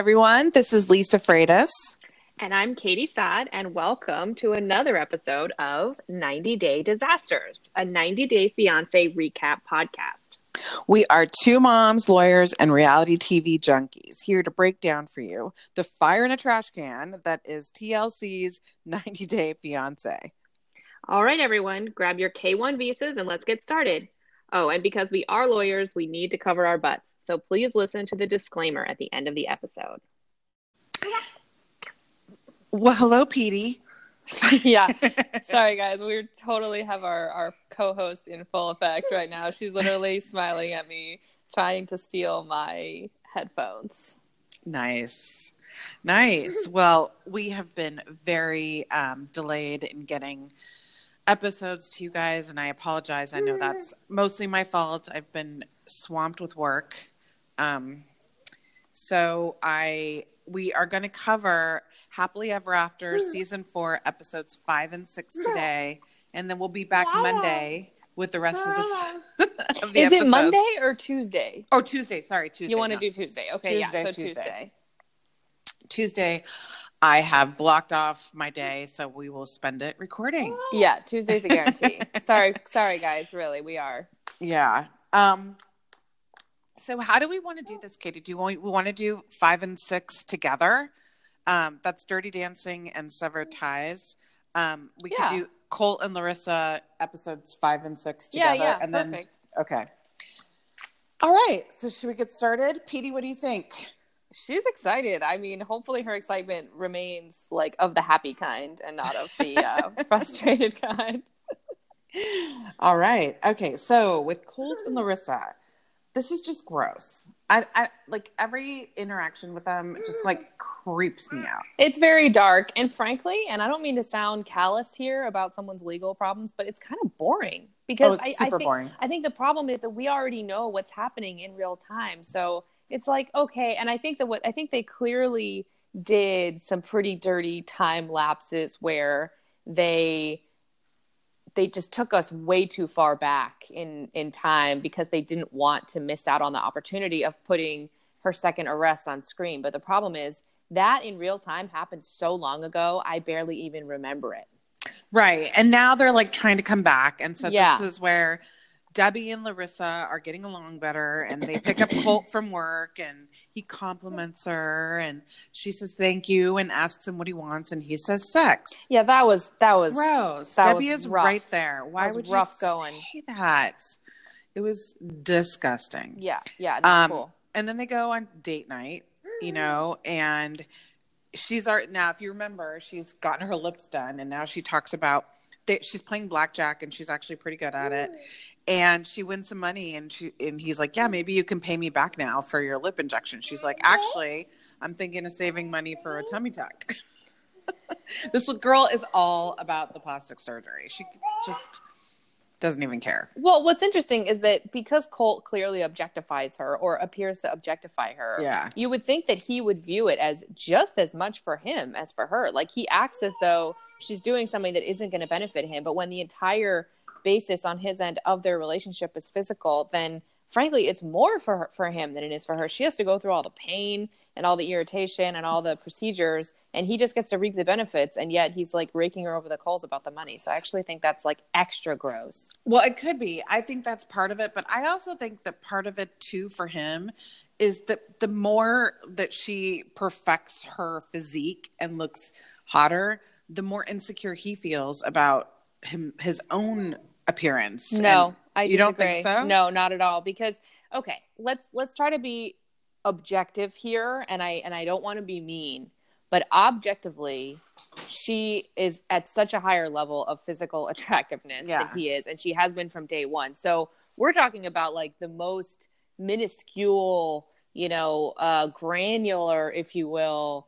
Everyone. This is Lisa Freitas. And I'm Katie Saad, and welcome to another episode of 90 Day Disasters, a 90 Day Fiance recap podcast. We are two moms, lawyers, and reality TV junkies here to break down for you the fire in a trash can that is TLC's 90 Day Fiance. All right, everyone, grab your K1 visas and let's get started. Oh, and because we are lawyers, we need to cover our butts. So please listen to the disclaimer at the end of the episode. Well, hello, Petey. yeah. Sorry, guys. We totally have our, our co host in full effect right now. She's literally smiling at me, trying to steal my headphones. Nice. Nice. Well, we have been very um, delayed in getting episodes to you guys, and I apologize. I know that's mostly my fault. I've been swamped with work. Um, so I we are going to cover Happily Ever After season four, episodes five and six today, and then we'll be back Monday with the rest of this. of the Is episodes. it Monday or Tuesday? Oh, Tuesday. Sorry, Tuesday. You want to no. do Tuesday? Okay, yeah. So Tuesday. Tuesday. Tuesday? I have blocked off my day, so we will spend it recording. Yeah, Tuesday's a guarantee. sorry, sorry, guys. Really, we are. Yeah. Um. So, how do we want to do this, Katie? Do we want to do five and six together? Um, that's Dirty Dancing and Severed Ties. Um, we Yeah. could do Colt and Larissa episodes five and six Yeah, together, yeah, and perfect. then okay. All right. So, should we get started, Petey? What do you think? She's excited. I mean, hopefully her excitement remains like of the happy kind and not of the uh, frustrated kind. All right. Okay. So with Colt and Larissa, this is just gross. I, I like every interaction with them just like creeps me out. It's very dark, and frankly, and I don't mean to sound callous here about someone's legal problems, but it's kind of boring because Oh, I, I think boring. I think the problem is that we already know what's happening in real time, so it's like okay. And I think that what I think they clearly did some pretty dirty time lapses where they they just took us way too far back in in time because they didn't want to miss out on the opportunity of putting her second arrest on screen but the problem is that in real time happened so long ago i barely even remember it Right. And now they're like trying to come back. And so Yeah. this is where Debbie and Larissa are getting along better and they pick up Colt from work and he compliments her and she says thank you and asks him what he wants and he says sex. yeah that was that was Gross. that Debbie was is rough. right there. Why was would rough you going. say that? It was disgusting. yeah yeah Um, cool And then they go on date night, you know, and she's art now. If you remember, she's gotten her lips done, and now she talks about she's playing blackjack, and she's actually pretty good at it. And she wins some money, and she and he's like, "Yeah, maybe you can pay me back now for your lip injection." She's like, "Actually, I'm thinking of saving money for a tummy tuck." this girl is all about the plastic surgery. She just doesn't even care. Well, what's interesting is that because Colt clearly objectifies her or appears to objectify her, Yeah. you would think that he would view it as just as much for him as for her. Like he acts as though she's doing something that isn't going to benefit him. But when the entire basis on his end of their relationship is physical, then frankly, it's more for her, for him than it is for her. She has to go through all the pain and all the irritation and all the procedures, and he just gets to reap the benefits. And yet he's like raking her over the coals about the money. So I actually think that's like extra gross. Well, it could be. I think that's part of it, but I also think that part of it too for him is that the more that she perfects her physique and looks hotter, the more insecure he feels about him his own appearance. No, And I you don't think so? No, not at all. Because okay, let's let's try to be objective here, and I and I don't want to be mean, but objectively, she is at such a higher level of physical attractiveness Yeah. than he is, and she has been from day one. So we're talking about like the most minuscule, you know, uh, granular, if you will,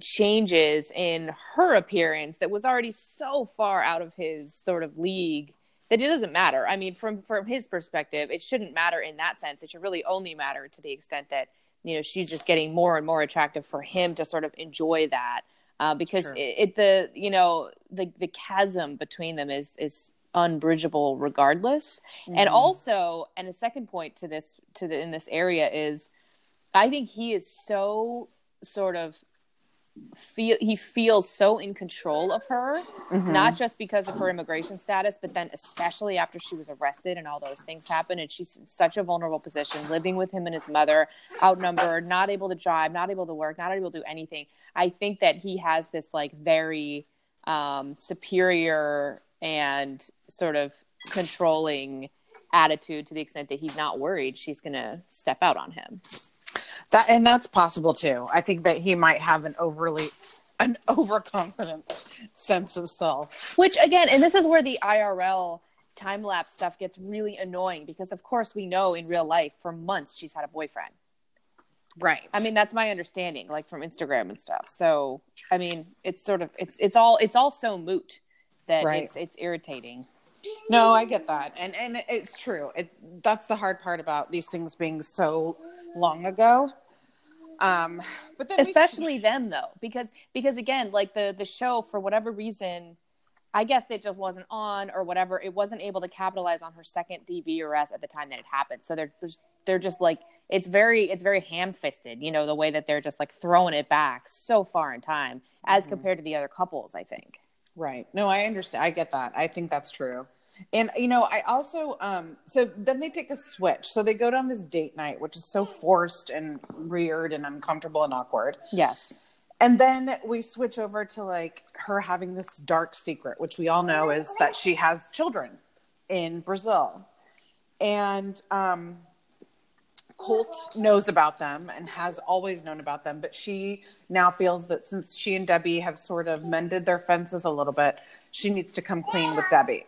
changes in her appearance that was already so far out of his sort of league that it doesn't matter. I mean, from from his perspective, it shouldn't matter in that sense. It should really only matter to the extent that you know she's just getting more and more attractive for him to sort of enjoy that. Uh, because it, it the you know the the chasm between them is is unbridgeable regardless. And Mhm. also, and a second point to this to the in this area is, I think he is so sort of feel he feels so in control of her Mhm. not just because of her immigration status but then especially after she was arrested and all those things happened. And she's in such a vulnerable position living with him and his mother outnumbered not able to drive not able to work not able to do anything. I think that he has this like very um superior and sort of controlling attitude to the extent that he's not worried she's going to step out on him That and that's possible too. I think that he might have an overly an overconfident sense of self. Which again, and this is where the IRL time lapse stuff gets really annoying because of course we know in real life for months she's had a boyfriend. Right. I mean that's my understanding like from Instagram and stuff. So, I mean, it's sort of it's it's all it's all so moot that Right. it's it's irritating. No, I get that, and and it's true. It that's the hard part about these things being so long ago. Um, but then we- Especially them though because because again, like the the show for whatever reason I guess it just wasn't on or whatever. It wasn't able to capitalize on her second DV at the time that it happened. So they're just they're just like it's very it's very ham fisted, you know, the way that they're just like throwing it back so far in time as Mhm. compared to the other couples. I think. right. No, I understand. I get that. I think that's true. And you know, I also um so then they take a switch. So they go down this date night, which is so forced and weird and uncomfortable and awkward. Yes. And then we switch over to like her having this dark secret, which we all know is that she has children in Brazil. And um, Colt knows about them and has always known about them, but she now feels that since she and Debbie have sort of mended their fences a little bit, she needs to come clean with Debbie.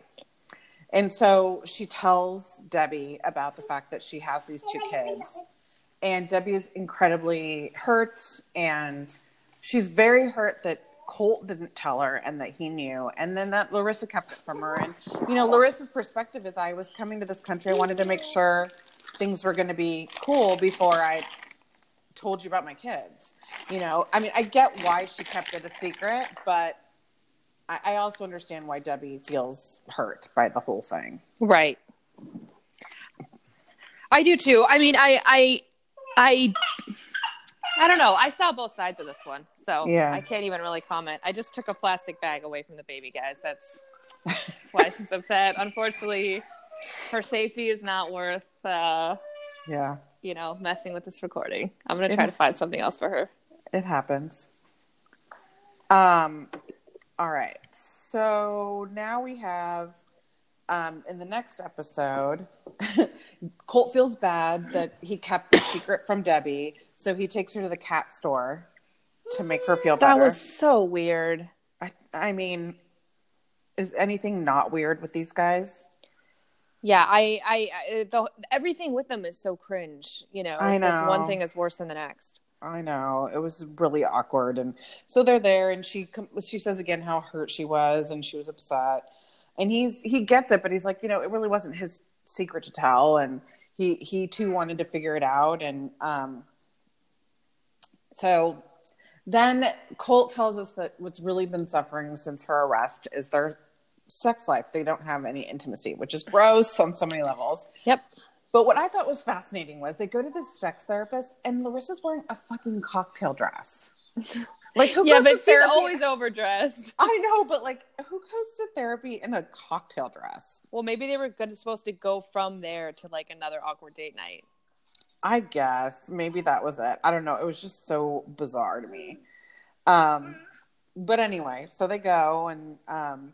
And so she tells Debbie about the fact that she has these two kids. And Debbie is incredibly hurt and she's very hurt that Colt didn't tell her and that he knew, and then that Larissa kept it from her. And you know, Larissa's perspective is I was coming to this country, I wanted to make sure things were going to be cool before I told you about my kids. You know, I mean, I get why she kept it a secret, but I, I also understand why Debbie feels hurt by the whole thing. Right. I do too. I mean, I, I, I, I don't know. I saw both sides of this one, so Yeah. I can't even really comment. I just took a plastic bag away from the baby, guys. That's, that's why she's upset. Unfortunately, her safety is not worth, uh, Yeah, you know, messing with this recording. I'm gonna It- try to find something else for her. it happens. Um, all right. So now we have um, in the next episode, Colt feels bad that he kept the secret from Debbie, so he takes her to the cat store to make her feel better. That was so weird. I, I mean, is anything not weird with these guys? Yeah, I, I, I the, everything with them is so cringe. You know, I it's like one thing is worse than the next. I know it was really awkward, and so they're there, and she she says again how hurt she was, and she was upset, and he's he gets it, but he's like, you know, it really wasn't his secret to tell, and he he too wanted to figure it out, and um, so then Colt tells us that what's really been suffering since her arrest is their sex life. They don't have any intimacy, which is gross on so many levels. Yep. But what I thought was fascinating was they go to this sex therapist and Larissa's wearing a fucking cocktail dress. Like who Yeah, goes but to she's therapy? always overdressed. I know, but like who goes to therapy in a cocktail dress? Well, maybe they were good, supposed to go from there to like another awkward date night. I guess maybe that was it. I don't know. It was just so bizarre to me. Um, but anyway, so they go and um,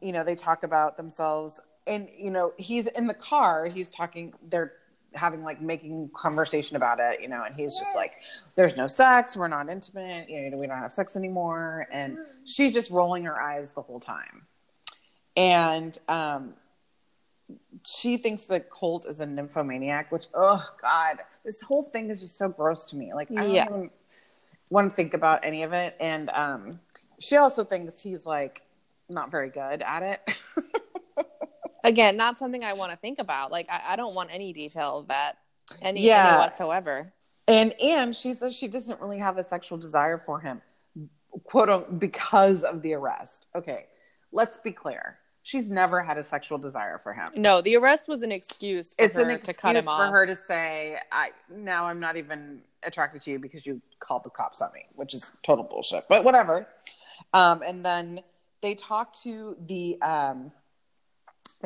you know they talk about themselves, and you know he's in the car. He's talking. They're having like making conversation about it, you know, and he's just like, "There's no sex. We're not intimate. You know, we don't have sex anymore." And she's just rolling her eyes the whole time, and um, she thinks that Colt is a nymphomaniac, which oh god, this whole thing is just so gross to me. Like I don't Yeah. even want to think about any of it. And um, she also thinks he's like not very good at it. Again, not something I want to think about. Like, I, I don't want any detail of that, any, Yeah. any whatsoever. and and she says she doesn't really have a sexual desire for him, quote unquote, because of the arrest. Okay, let's be clear. She's never had a sexual desire for him. No, the arrest was an excuse for It's her an to excuse cut him for off. her to say, "I now I'm not even attracted to you because you called the cops on me," which is total bullshit. But whatever. Um, and then they talk to the um,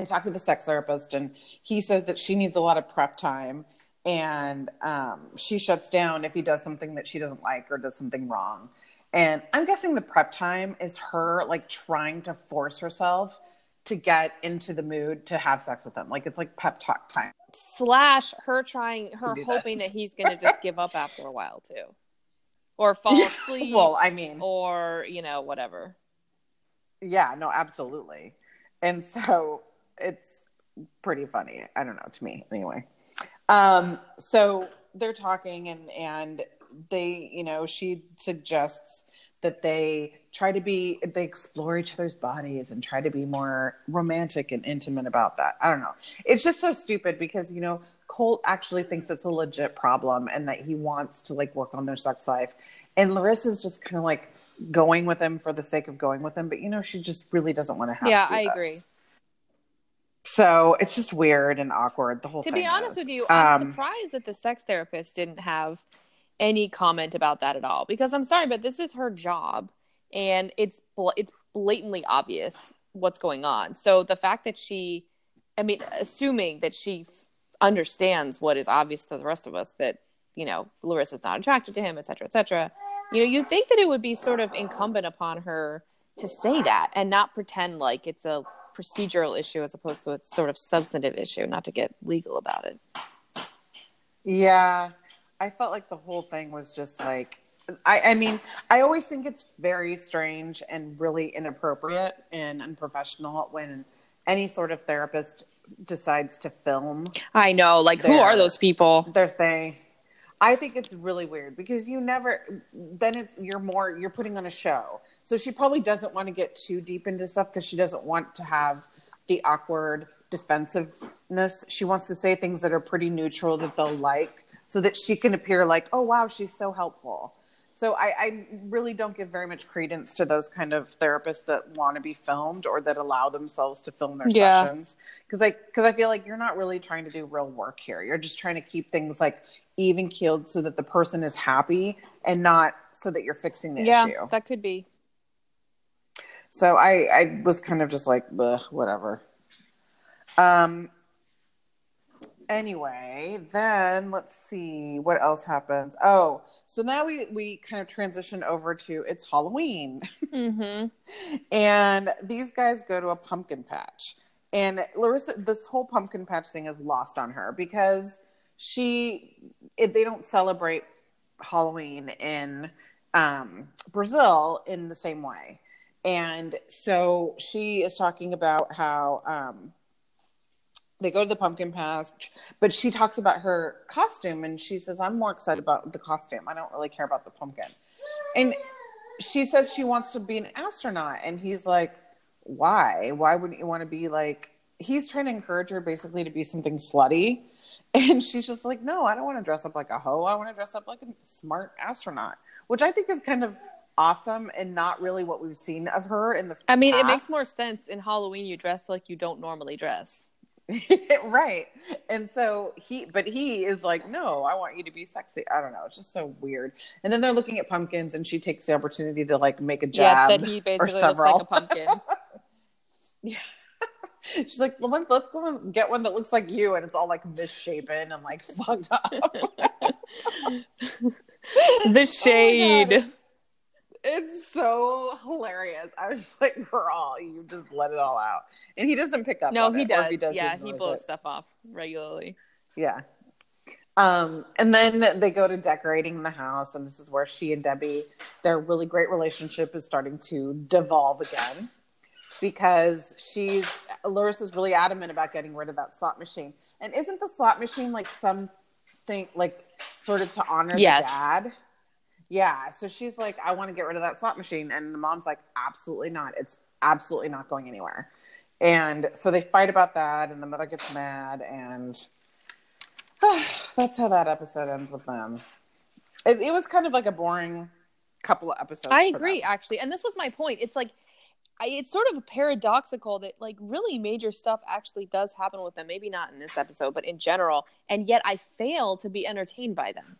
they talk to the sex therapist, and he says that she needs a lot of prep time, and um, she shuts down if he does something that she doesn't like or does something wrong. And I'm guessing the prep time is her like trying to force herself to get into the mood to have sex with him. Like it's like pep talk time. Slash her trying, her hoping this. that he's going to just give up after a while too, or fall asleep, Well, I mean, or you know whatever. yeah, no, absolutely. And so it's pretty funny. I don't know, to me anyway. Um, so they're talking and and they, you know, she suggests that they try to be they explore each other's bodies and try to be more romantic and intimate about that. I don't know. It's just so stupid because, you know, Colt actually thinks it's a legit problem and that he wants to like work on their sex life. And Larissa's just kind of like going with him for the sake of going with him, but you know, she just really doesn't want to have Yeah, to I this. agree. So it's just weird and awkward. The whole To be honest is. with you, I'm Um, surprised that the sex therapist didn't have any comment about that at all. Because I'm sorry, but this is her job, and it's bl- it's blatantly obvious what's going on. So the fact that she, I mean, assuming that she f- understands what is obvious to the rest of us that you know Larissa's not attracted to him, et cetera, et cetera. You know, you'd think that it would be sort of incumbent upon her to say that and not pretend like it's a procedural issue as opposed to a sort of substantive issue, not to get legal about it. Yeah, I felt like the whole thing was just like, I, I mean, I always think it's very strange and really inappropriate and unprofessional when any sort of therapist decides to film I know. Like, who They're- are those people? their thing. I think it's really weird because you never then it's you're more you're putting on a show. So she probably doesn't want to get too deep into stuff because she doesn't want to have the awkward defensiveness. She wants to say things that are pretty neutral that they'll like so that she can appear like, oh wow, she's so helpful. So I, I really don't give very much credence to those kind of therapists that want to be filmed or that allow themselves to film their Yeah. sessions because I because I feel like you're not really trying to do real work here. You're just trying to keep things like even keeled so that the person is happy and not so that you're fixing the Yeah, issue. that could be. So I I was kind of just like, whatever. Um. Anyway, then let's see what else happens. Oh, so now we we kind of transition over to it's Halloween. Mm-hmm. and these guys go to a pumpkin patch and larissa this whole pumpkin patch thing is lost on her because she it, they don't celebrate halloween in um, brazil in the same way and so she is talking about how um, they go to the pumpkin patch but she talks about her costume and she says i'm more excited about the costume. I don't really care about the pumpkin. And she says she wants to be an astronaut and he's like why? Why wouldn't you want to be like he's trying to encourage her basically to be something slutty. And she's just like no i don't want to dress up like a hoe. I want to dress up like a smart astronaut which i think is kind of awesome and not really what we've seen of her in the I mean, it makes more sense in Halloween. You dress like you don't normally dress. right and so he but he is like no i want you to be sexy i don't know it's just so weird and then they're looking at pumpkins and she takes the opportunity to like make a jab. Yeah, that he basically looks like a pumpkin. Yeah. She's like well, let's go and get one that looks like you and it's all like misshapen and like fucked up the shade. Oh my God, it's, so hilarious i was just like girl you just let it all out and he doesn't pick up no, on he it, or does. yeah, he blows it. stuff off regularly. Yeah. Um, and then they go to decorating the house, and this is where she and Debbie, their really great relationship is starting to devolve again because she's Larissa's really adamant about getting rid of that slot machine. And isn't the slot machine like something like sort of to honor Yes. the dad? Yeah. So she's like, I want to get rid of that slot machine. And the mom's like, absolutely not. It's absolutely not going anywhere. And so they fight about that, and the mother gets mad, and that's how that episode ends with them. It, it was kind of like a boring couple of episodes. I agree, actually. And this was my point. It's like I, it's sort of paradoxical that like really major stuff actually does happen with them. Maybe not in this episode, but in general. And yet I fail to be entertained by them.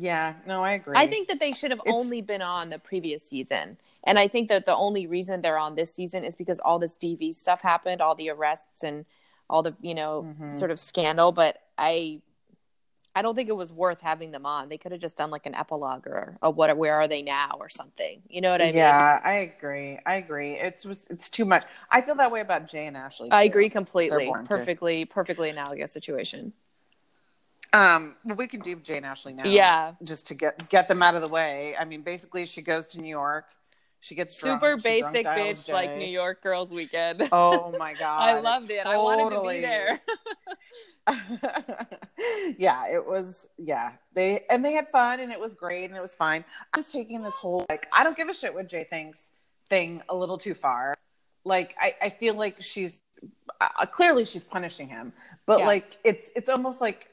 Yeah, no, I agree. I think that they should have It's- only been on the previous season. And I think that the only reason they're on this season is because all this DV stuff happened, all the arrests and all the, you know, Mhm. sort of scandal, but I I don't think it was worth having them on. They could have just done like an epilogue or a what where are they now or something. You know what I mean? yeah, I agree. I agree. It's was it's too much. I feel that way about Jay and Ashley. I agree completely. born kids. Perfectly perfectly analogous situation. Um, well, we can do Jay and Ashley now. Yeah. just to get get them out of the way. I mean, basically, she goes to New York. She gets drunk, Super basic bitch like New York girls weekend. Oh my god, I loved it. I wanted to be there. yeah, it was. Yeah, they and they had fun and it was great and it was fine. I was taking this whole like I don't give a shit what Jay thinks thing a little too far. Like I, I feel like she's uh, clearly she's punishing him, but Yeah. like it's it's almost like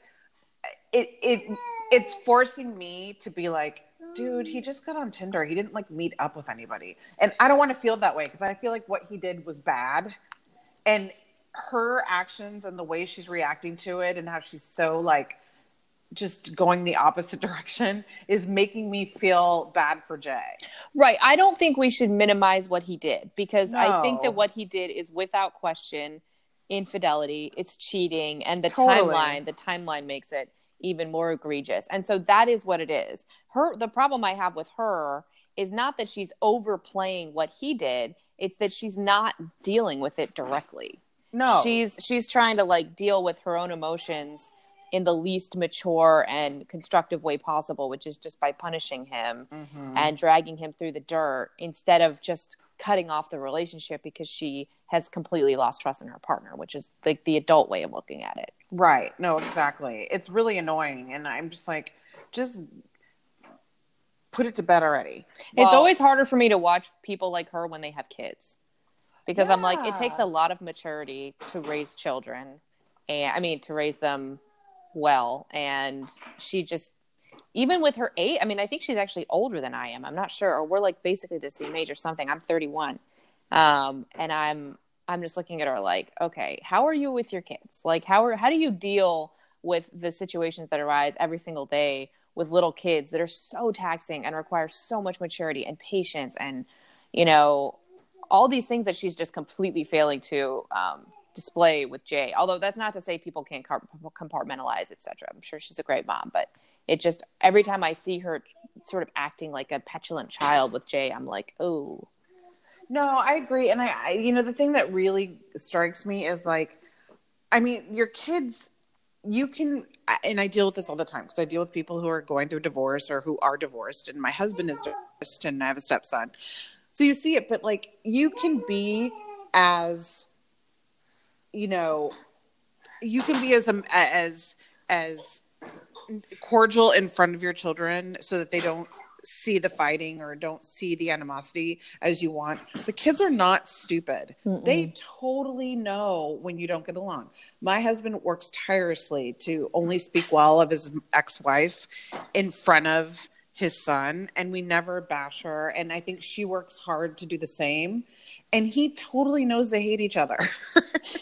it it it's forcing me to be like dude he just got on tinder. He didn't like meet up with anybody. And i don't want to feel that way because i feel like what he did was bad. And her actions and the way she's reacting to it and how she's so like just going the opposite direction is making me feel bad for jay. Right. I don't think we should minimize what he did because I think that what he did is without question infidelity, it's cheating, and the Totally. timeline, the timeline makes it even more egregious. And so that is what it is. Her the problem I have with her is not that she's overplaying what he did, it's that she's not dealing with it directly. no She's she's trying to like deal with her own emotions in the least mature and constructive way possible, which is just by punishing him Mhm. and dragging him through the dirt instead of just cutting off the relationship because she has completely lost trust in her partner, which is like the adult way of looking at it. Right no exactly it's really annoying and i'm just like just put it to bed already it's always harder for me to watch people like her when they have kids because I'm like, it takes a lot of maturity to raise children, and I mean to raise them well. And she just, even with her eight, I mean, I think she's actually older than I am. I'm not sure, or we're like basically the same age or something. I'm 31, um, and I'm I'm just looking at her like, okay, how are you with your kids? Like, how are how do you deal with the situations that arise every single day with little kids that are so taxing and require so much maturity and patience and you know all these things that she's just completely failing to um, display with Jay. Although that's not to say people can't compartmentalize, etc. I'm sure she's a great mom, but it just every time I see her sort of acting like a petulant child with Jay, I'm like, oh, No, I agree. And I, I, you know, the thing that really strikes me is like, I mean, your kids, you can, and I deal with this all the time because I deal with people who are going through divorce or who are divorced. And my husband is divorced and I have a stepson. So you see it, but like, you can be as, you know, you can be as, um, as, as cordial in front of your children so that they don't see the fighting or don't see the animosity as you want. The kids are not stupid. They totally know when you don't get along. My husband works tirelessly to only speak well of his ex-wife in front of his son and we never bash her and I think she works hard to do the same and he totally knows they hate each other.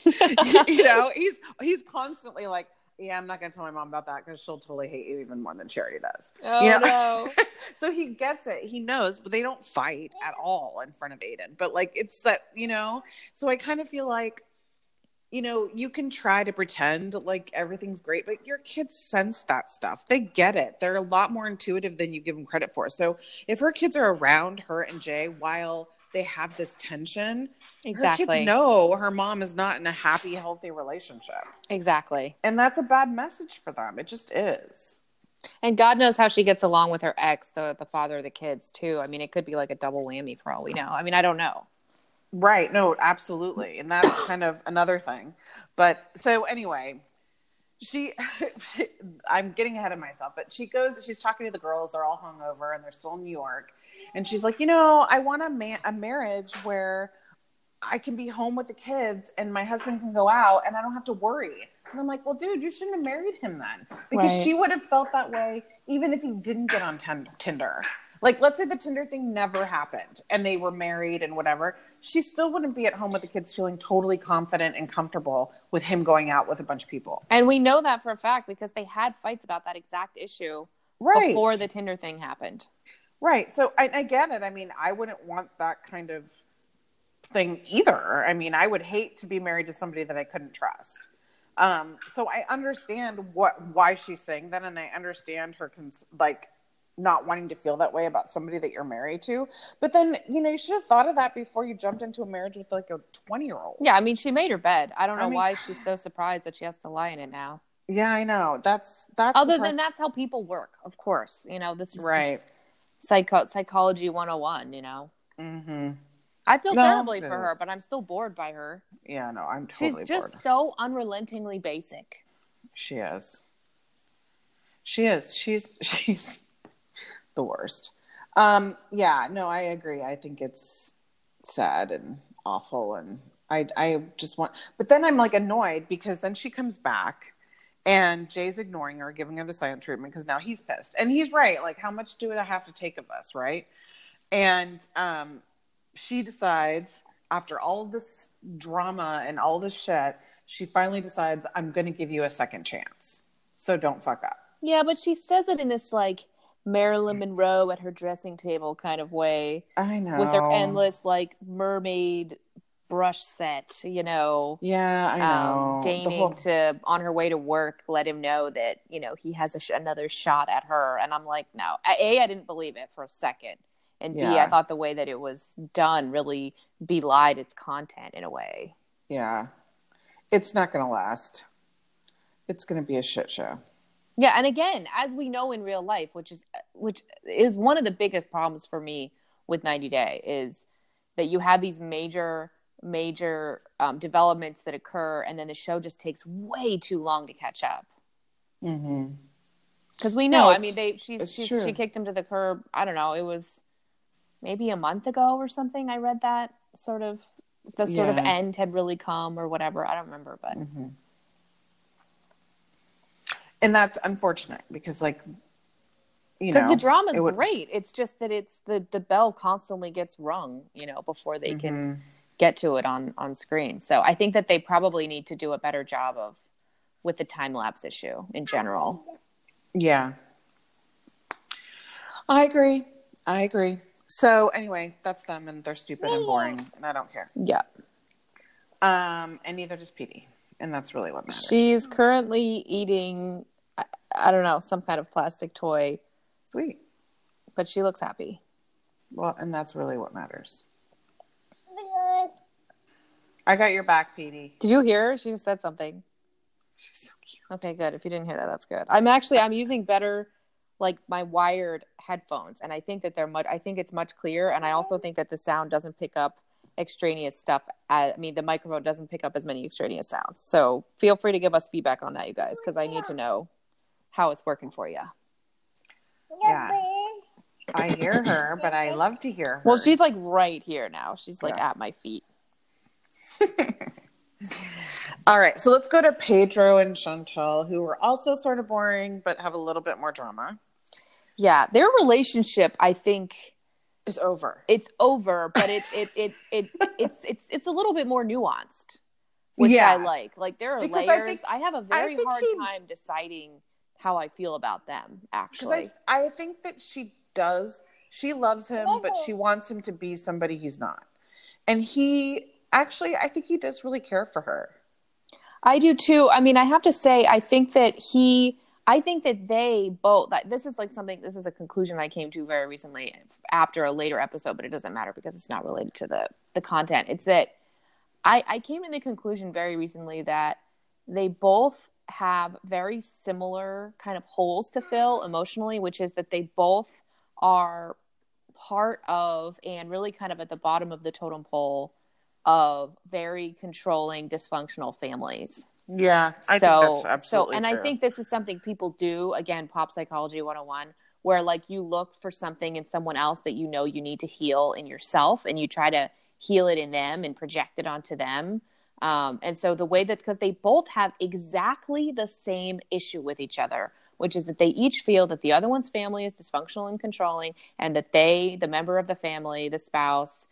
you know, he's he's constantly like yeah, I'm not going to tell my mom about that because she'll totally hate you even more than Charity does. oh You know? no. so he gets it. He knows, but they don't fight at all in front of Aiden. But like, it's that, you know, so I kind of feel like, you know, you can try to pretend like everything's great, but your kids sense that stuff. They get it. They're a lot more intuitive than you give them credit for. So if her kids are around her and Jay while they have this tension, her Exactly. kids know her mom is not in a happy, healthy relationship. Exactly. And that's a bad message for them. It just is. And God knows how she gets along with her ex, the the father of the kids too. I mean, it could be like a double whammy for all we know. I mean, I don't know. Right. No, absolutely. And that's kind of another thing. But so anyway, she, she, I'm getting ahead of myself, but she goes, she's talking to the girls. They're all hungover and they're still in New York. And she's like, you know, I want a man, a marriage where I can be home with the kids and my husband can go out and I don't have to worry. And I'm like, well, dude, you shouldn't have married him then because Right. she would have felt that way even if he didn't get on Tin- Tinder. Like, let's say the Tinder thing never happened and they were married and whatever. She still wouldn't be at home with the kids feeling totally confident and comfortable with him going out with a bunch of people. And we know that for a fact because they had fights about that exact issue Right. before the Tinder thing happened. Right. So I, I get it. I mean, I wouldn't want that kind of thing either. I mean, I would hate to be married to somebody that I couldn't trust. Um, so I understand what why she's saying that, and I understand her cons- like not wanting to feel that way about somebody that you're married to. But then, you know, you should have thought of that before you jumped into a marriage with like a 20 year old. Yeah, I mean, she made her bed. I don't I know mean- why she's so surprised that she has to lie in it now. Yeah, I know. That's that's Other than that's how people work, of course. You know, this is right. psycho- psychology 101, you know. Mm-hmm. I feel No, terribly for her, but I'm still bored by her. Yeah, no, I'm totally She's just bored. so unrelentingly basic. She is. She is. She's she's the worst. Um yeah, no, I agree. I think it's sad and awful and I I just want but then I'm like annoyed because then she comes back and Jay's ignoring her, giving her the silent treatment because now he's pissed. And he's right. Like how much do I have to take of this, right? And um she decides after all this drama and all this shit, she finally decides I'm going to give you a second chance. So don't fuck up. Yeah, but she says it in this like Marilyn Monroe at her dressing table kind of way I know. with her endless like mermaid brush set, you know. Yeah, I know. um, deigning whole- to on her way to work let him know that you know he has a sh- another shot at her and i'm like no a i didn't believe it for a second and b i Yeah. thought the way that it was done really belied its content in a way yeah. It's not going to last. It's going to be a shit show. Yeah and again as we know in real life which is which is one of the biggest problems for me with 90 day is that you have these major major um, developments that occur and then the show just takes way too long to catch up Mm-hmm. Because we No, know, I mean, they she's, she's she kicked him to the curb. I don't know. It was maybe a month ago or something. I read that sort of the sort of end had really come or whatever. I don't remember, but Mm-hmm. And that's unfortunate because, like, you know because the drama's it would- great. It's just that it's the the bell constantly gets rung, you know, before they can Mhm. get to it on on screen. So I think that they probably need to do a better job of with the time lapse issue in general. Yeah. I agree. I agree. So anyway, that's them and they're stupid and boring and I don't care. Yeah. Um and neither does Petey. And that's really what matters. She's currently eating I, I don't know, some kind of plastic toy, sweet. but she looks happy. Well, and that's really what matters. I got your back, Petey. Did you hear her? She just said something. She's so cute. Okay, good. If you didn't hear that, that's good. I'm actually I'm using better like my wired headphones and I think that they're much I think it's much clearer and I also think that the sound doesn't pick up extraneous stuff. I, I mean the microphone doesn't pick up as many extraneous sounds. So feel free to give us feedback on that you guys cuz I need to know how it's working for you. Yeah. I hear her, but I love to hear her. Well, she's like right here now. She's like Yeah. at my feet. All right, so let's go to Pedro and Chantel, who are also sort of boring but have a little bit more drama. Yeah, their relationship I think Is over. it's over, but it it it, it it's it's it's a little bit more nuanced, which Yeah. I like. Like there are Because I layers. think- I, have a very think hard he- time deciding how I feel about them. Actually, I, I think that she does. She loves him, but she wants him to be somebody he's not. And he actually, I think he does really care for her. I do too. I mean, I have to say, I think that he. I think that they both. That this is like something. This is a conclusion I came to very recently after a later episode, but it doesn't matter because it's not related to the the content. It's that I, I came to the conclusion very recently that they both have very similar kind of holes to fill emotionally, which is that they both are part of and really kind of at the bottom of the totem pole of very controlling dysfunctional families. Yeah, I so, think that's absolutely so, and true. I think this is something people do again, pop psychology 101, where like you look for something in someone else that you know you need to heal in yourself and you try to heal it in them and project it onto them. Um, and so the way that because they both have exactly the same issue with each other, which is that they each feel that the other one's family is dysfunctional and controlling, and that they, the member of the family, the spouse,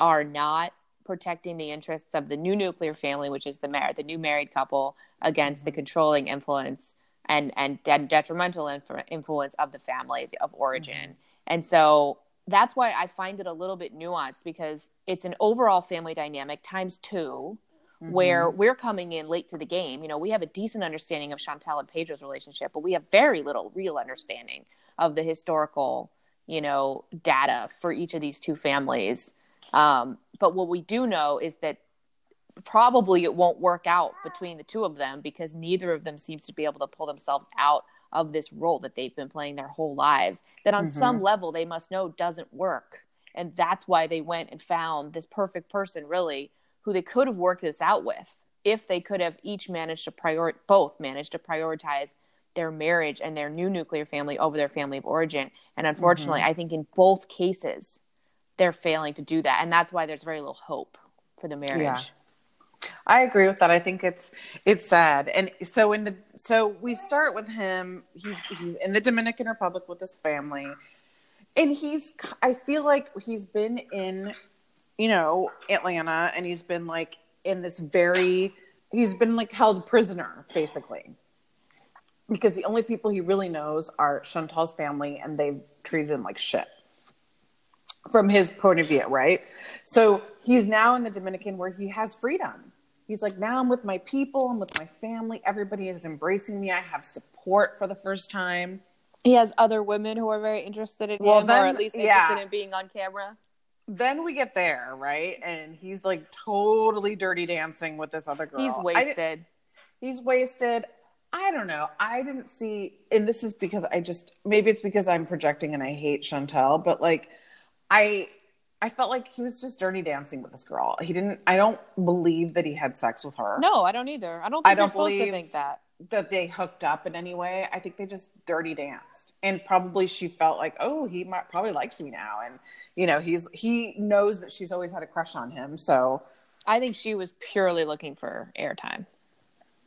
are not protecting the interests of the new nuclear family, which is the mar- the new married couple, against mm-hmm. the controlling influence and and de- detrimental influ- influence of the family of origin. Mm-hmm. And so that's why I find it a little bit nuanced because it's an overall family dynamic times 2 mm-hmm. where we're coming in late to the game. You know, we have a decent understanding of Chantel and Pedro's relationship, but we have very little real understanding of the historical, you know, data for each of these two families. Um, but what we do know is that probably it won't work out between the two of them because neither of them seems to be able to pull themselves out of this role that they've been playing their whole lives that on mm-hmm. some level they must know doesn't work and that's why they went and found this perfect person really who they could have worked this out with if they could have each managed to prior both managed to prioritize their marriage and their new nuclear family over their family of origin and unfortunately mm-hmm. i think in both cases they're failing to do that and that's why there's very little hope for the marriage yeah. I agree with that. I think it's it's sad. And so in the so we start with him. He's he's in the Dominican Republic with his family, and he's. I feel like he's been in, you know, Atlanta, and he's been like in this very. He's been like held prisoner basically, because the only people he really knows are Chantel's family, and they've treated him like shit from his point of view, right? So he's now in the Dominican where he has freedom. He's like, now I'm with my people, I'm with my family. Everybody is embracing me. I have support for the first time. He has other women who are very interested in well, him, then, or at least interested yeah. in being on camera. Then we get there, right? And he's like totally dirty dancing with this other girl. He's wasted. He's wasted. I don't know. I didn't see, and this is because I just maybe it's because I'm projecting and I hate Chantel, but like I I felt like he was just dirty dancing with this girl. He didn't. I don't believe that he had sex with her. No, I don't either. I don't. Think I don't believe think that that they hooked up in any way. I think they just dirty danced, and probably she felt like, oh, he might probably likes me now, and you know, he's he knows that she's always had a crush on him. So I think she was purely looking for airtime.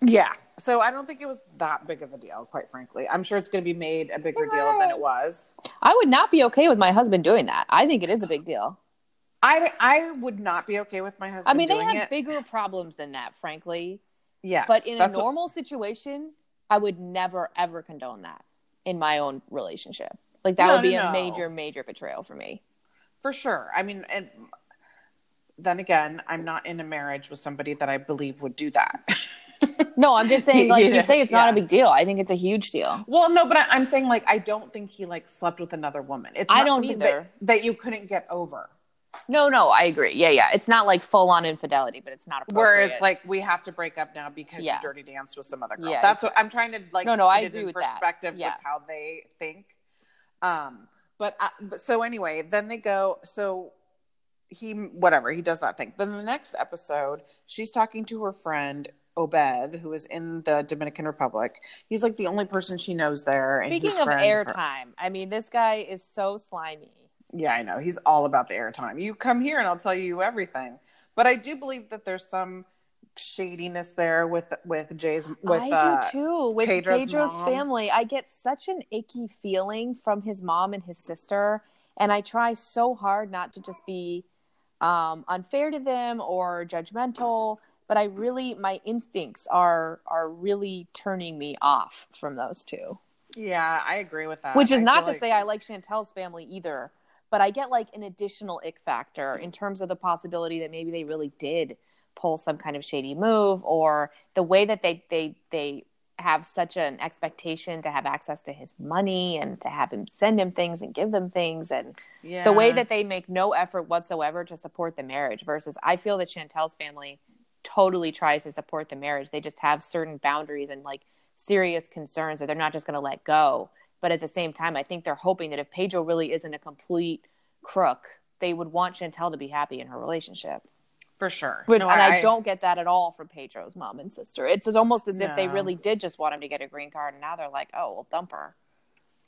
Yeah. So I don't think it was that big of a deal, quite frankly. I'm sure it's going to be made a bigger deal than it was. I would not be okay with my husband doing that. I think it is a big deal. I, I would not be okay with my husband. I mean, they have it. bigger problems than that, frankly. Yeah. But in a normal what... situation, I would never ever condone that in my own relationship. Like that no, would be no, a major, major betrayal for me. For sure. I mean, and then again, I'm not in a marriage with somebody that I believe would do that. no, I'm just saying, like you say, it's yeah. not a big deal. I think it's a huge deal. Well, no, but I, am saying, like, I don't think he like slept with another woman. It's I don't either that, that, you couldn't get over. No, no, I agree. Yeah, yeah. It's not like full on infidelity, but it's not a problem. where it's like we have to break up now because yeah. you dirty danced with some other girl. Yeah, that's exactly. what I'm trying to like. No, no, I agree with perspective that. Yeah. with how they think. Um, but, uh, but so anyway, then they go. So he whatever he does that thing. Then the next episode, she's talking to her friend Obed, who is in the Dominican Republic. He's like the only person she knows there. Speaking of airtime, I mean, this guy is so slimy. Yeah, I know. He's all about the airtime. You come here and I'll tell you everything. But I do believe that there's some shadiness there with with Jay's with I uh, do too with Pedro's, Pedro's family. I get such an icky feeling from his mom and his sister, and I try so hard not to just be um, unfair to them or judgmental but I really my instincts are are really turning me off from those two. Yeah, I agree with that. Which is I not to like... say I like Chantel's family either, but I get like an additional ick factor in terms of the possibility that maybe they really did pull some kind of shady move or the way that they they they have such an expectation to have access to his money and to have him send him things and give them things and yeah. the way that they make no effort whatsoever to support the marriage versus I feel that Chantel's family totally tries to support the marriage. They just have certain boundaries and like serious concerns that they're not just going to let go. But at the same time, I think they're hoping that if Pedro really isn't a complete crook, they would want Chantel to be happy in her relationship. For sure. But, no, and I, I, don't get that at all from Pedro's mom and sister. It's almost as no. if they really did just want him to get a green card, and now they're like, "Oh, well, dump her,"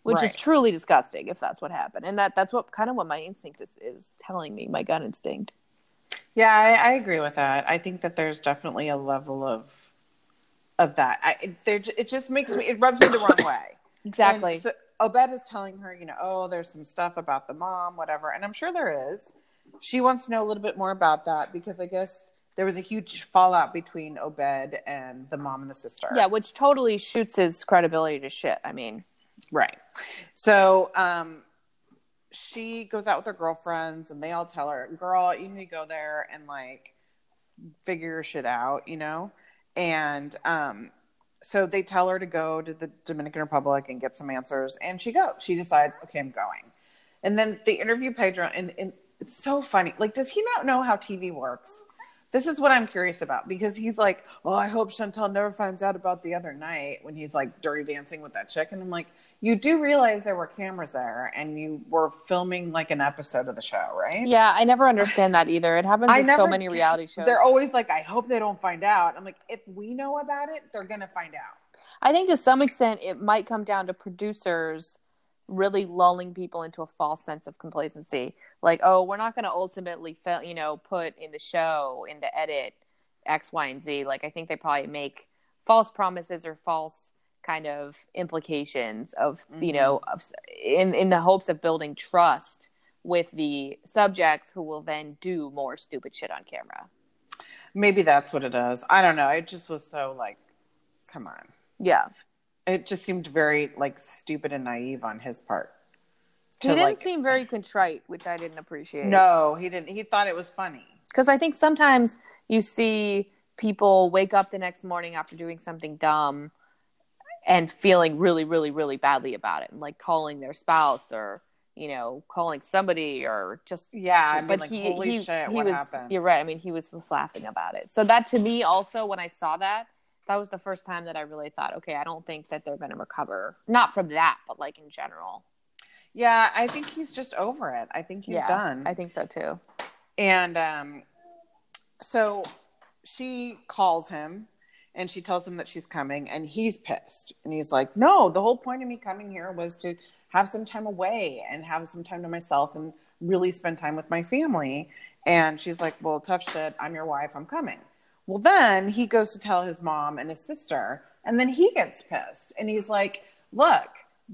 which right. is truly disgusting if that's what happened. And that that's what kind of what my instinct is is telling me, my gut instinct. Yeah, I, I, agree with that. I think that there's definitely a level of of that. I, it, there, it just makes me it rubs me the wrong way Exactly. And so Obed is telling her, you know, oh, there's some stuff about the mom, whatever. And I'm sure there is. She wants to know a little bit more about that because I guess there was a huge fallout between Obed and the mom and the sister. yeah, which totally shoots his credibility to shit. I mean, Right. So um, she goes out with her girlfriends and they all tell her, girl, you need to go there and like figure your shit out, you know? And um, so they tell her to go to the Dominican Republic and get some answers. And she goes. She decides, okay, I'm going. And then they interview Pedro, and, and it's so funny. Like, does he not know how TV works? This is what I'm curious about because he's like, oh, I hope Chantel never finds out about the other night when he's like dirty dancing with that chick. And I'm like, you do realize there were cameras there and you were filming like an episode of the show, right? yeah, I never understand that either. It happens I with so many reality shows. They're always like, I hope they don't find out. I'm like, if we know about it, they're gonna find out. I think to some extent it might come down to producers really lulling people into a false sense of complacency. Like, oh, we're not going to ultimately, you know, put in the show in the edit X, Y, and Z. Like, I think they probably make false promises or false kind of implications of, you know, mm-hmm. of, in in the hopes of building trust with the subjects who will then do more stupid shit on camera. Maybe that's what it is. I don't know. It just was so like, come on. Yeah. It just seemed very like stupid and naive on his part. He didn't like- seem very contrite, which I didn't appreciate. No, he didn't. He thought it was funny. because I think sometimes you see people wake up the next morning after doing something dumb and feeling really, really, really badly about it, and like calling their spouse or you know calling somebody or just. Yeah, I mean, but like, he, holy he, shit, he what was. happened? You're right. I mean, he was just laughing about it. So that to me also, when I saw that, that was the first time that I really thought, okay, I don't think that they're going to recover, not from that, but like in general. Yeah, I think he's just over it. I think he's yeah, done. I think so too. And um, so she calls him and she tells him that she's coming, and he's pissed. And he's like, No, the whole point of me coming here was to have some time away and have some time to myself and really spend time with my family. And she's like, Well, tough shit. I'm your wife. I'm coming. Well, then he goes to tell his mom and his sister, and then he gets pissed. And he's like, Look,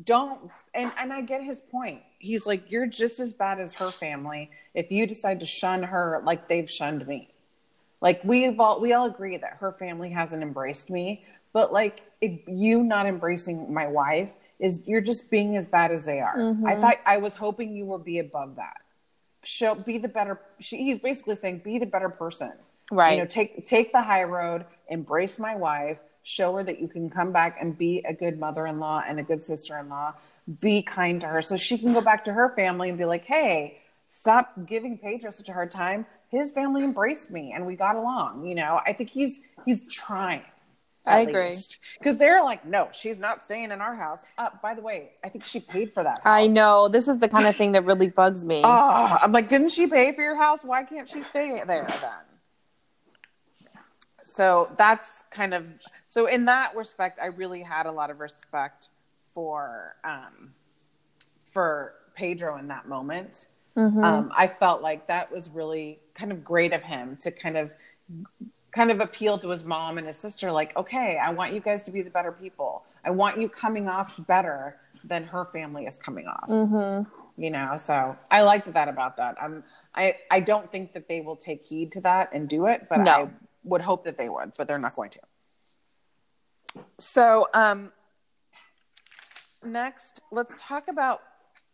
don't and and I get his point. He's like, You're just as bad as her family if you decide to shun her like they've shunned me. Like we've all we all agree that her family hasn't embraced me, but like it, you not embracing my wife is you're just being as bad as they are. Mm-hmm. I thought I was hoping you would be above that. Show be the better. She, he's basically saying be the better person. Right. You know, take take the high road, embrace my wife, show her that you can come back and be a good mother-in-law and a good sister-in-law. Be kind to her so she can go back to her family and be like, "Hey, stop giving Pedro such a hard time. His family embraced me and we got along." You know, I think he's he's trying. I agree. Because they're like, "No, she's not staying in our house." Uh, by the way, I think she paid for that. I know this is the kind of thing that really bugs me. Oh, I'm like, didn't she pay for your house? Why can't she stay there then? So that's kind of so in that respect, I really had a lot of respect for um, for Pedro in that moment. Um, I felt like that was really kind of great of him to kind of kind of appeal to his mom and his sister like okay i want you guys to be the better people. I want you coming off better than her family is coming off. You know so i liked that about that. I'm i i don't think that they will take heed to that and do it but No. i would hope that they would but they're not going to so um next let's talk about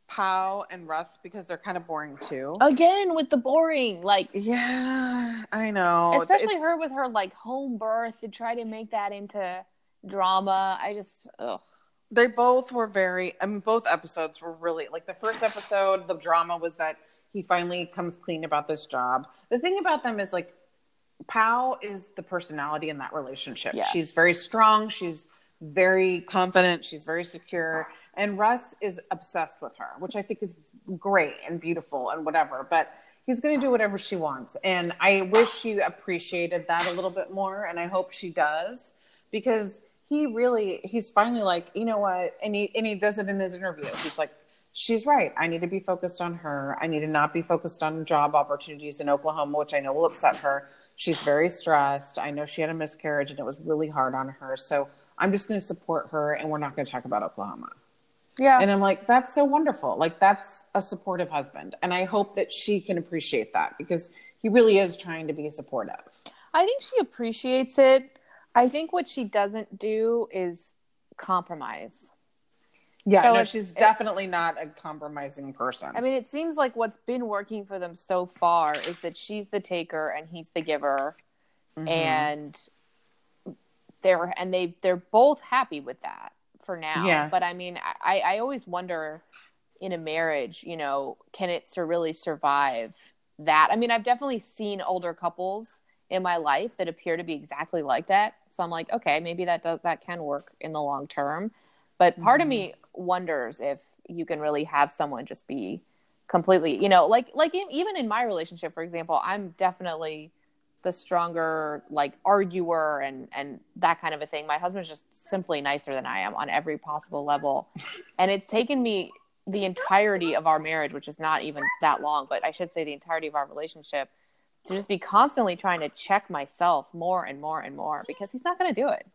Pow and Russ because they're kind of boring too. Again with the boring, like Yeah, I know. especially It's- her with her like home birth to try to make that into drama. I just ugh. they both were very i mean both episodes were really like the first episode the drama was that he finally comes clean about this job the thing about them is like pow is the personality in that relationship. Yeah. she's very strong. She's very confident. She's very secure. And russ is obsessed with her which i think is great and beautiful and whatever but he's going to do whatever she wants. And i wish she appreciated that a little bit more and i hope she does because he really he's finally like you know what? And he and he does it in his interview. He's like she's right i need to be focused on her i need to not be focused on job opportunities in oklahoma which i know will upset her she's very stressed i know she had a miscarriage and it was really hard on her so i'm just going to support her and we're not going to talk about oklahoma Yeah. And I'm like, that's so wonderful. Like, that's a supportive husband. And I hope that she can appreciate that because he really is trying to be supportive. I think she appreciates it. I think what she doesn't do is compromise. Yeah, So no, she's it- definitely not a compromising person. I mean, it seems like what's been working for them so far is that she's the taker and he's the giver, Mhm. and they're and they they're both happy with that for now. Yeah. But I mean, I I always wonder in a marriage, you know, can it sur- really survive that? I mean, I've definitely seen older couples in my life that appear to be exactly like that. So I'm like, okay, maybe that does that can work in the long term. But part of Mhm. me wonders if you can really have someone just be completely, you know, like like even in my relationship, for example, I'm definitely the stronger like arguer and and that kind of a thing. My husband's just simply nicer than I am on every possible level. And it's taken me the entirety of our marriage, which is not even that long, but I should say the entirety of our relationship to just be constantly trying to check myself more and more and more because he's not going to do it.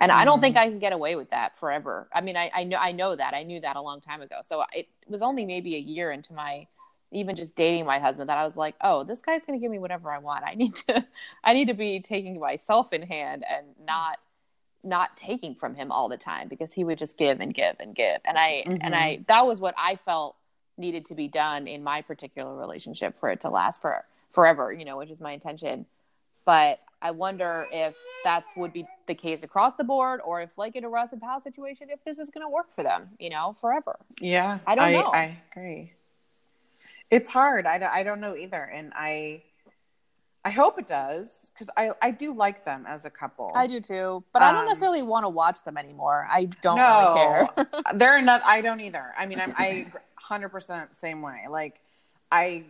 And I don't think mm. I can get away with that forever. I mean, I, I know I know that I knew that a long time ago. So it was only maybe a year into my even just dating my husband that I was like, oh, this guy's going to give me whatever I want. I need to I need to be taking myself in hand and not not taking from him all the time because he would just give and give and give. And I and I mm-hmm. that was what I felt needed to be done in my particular relationship for it to last for forever, you know, which is my intention. But I wonder if that's would be the case across the board or if like in a Russ and Paola situation, if this is going to work for them, you know, forever. Yeah, I don't know. I agree. It's hard. I, don't- I don't know either, and I I hope it does because I I do like them as a couple. I do too, but I don't Um, necessarily want to watch them anymore. I don't no, really care. they're not. I don't either. I mean, I'm I hundred percent same way. Like I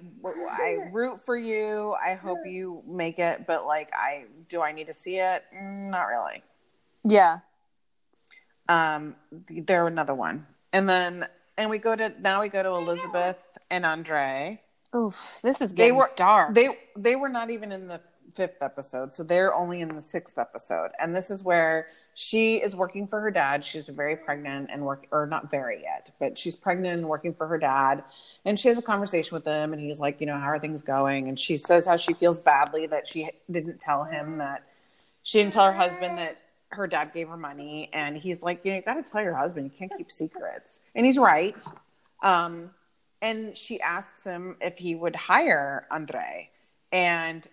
I root for you. I hope you make it, but like I do. I need to see it. Mm, Not really. yeah. Um, they're another one, and then and we go to now we go to Elizabeth and Andrei. Oof, this is They were dark. They they were not even in the fifth episode, so they're only in the sixth episode, and this is where she is working for her dad. She's very pregnant and work or not very yet, but she's pregnant and working for her dad. And she has a conversation with him, and he's like, you know, how are things going? And she says how she feels badly that she didn't tell him that she didn't tell her husband that her dad gave her money. And he's like, you know, you got to tell your husband. You can't keep secrets. And he's right. Um, and she asks him if he would hire Andrei. And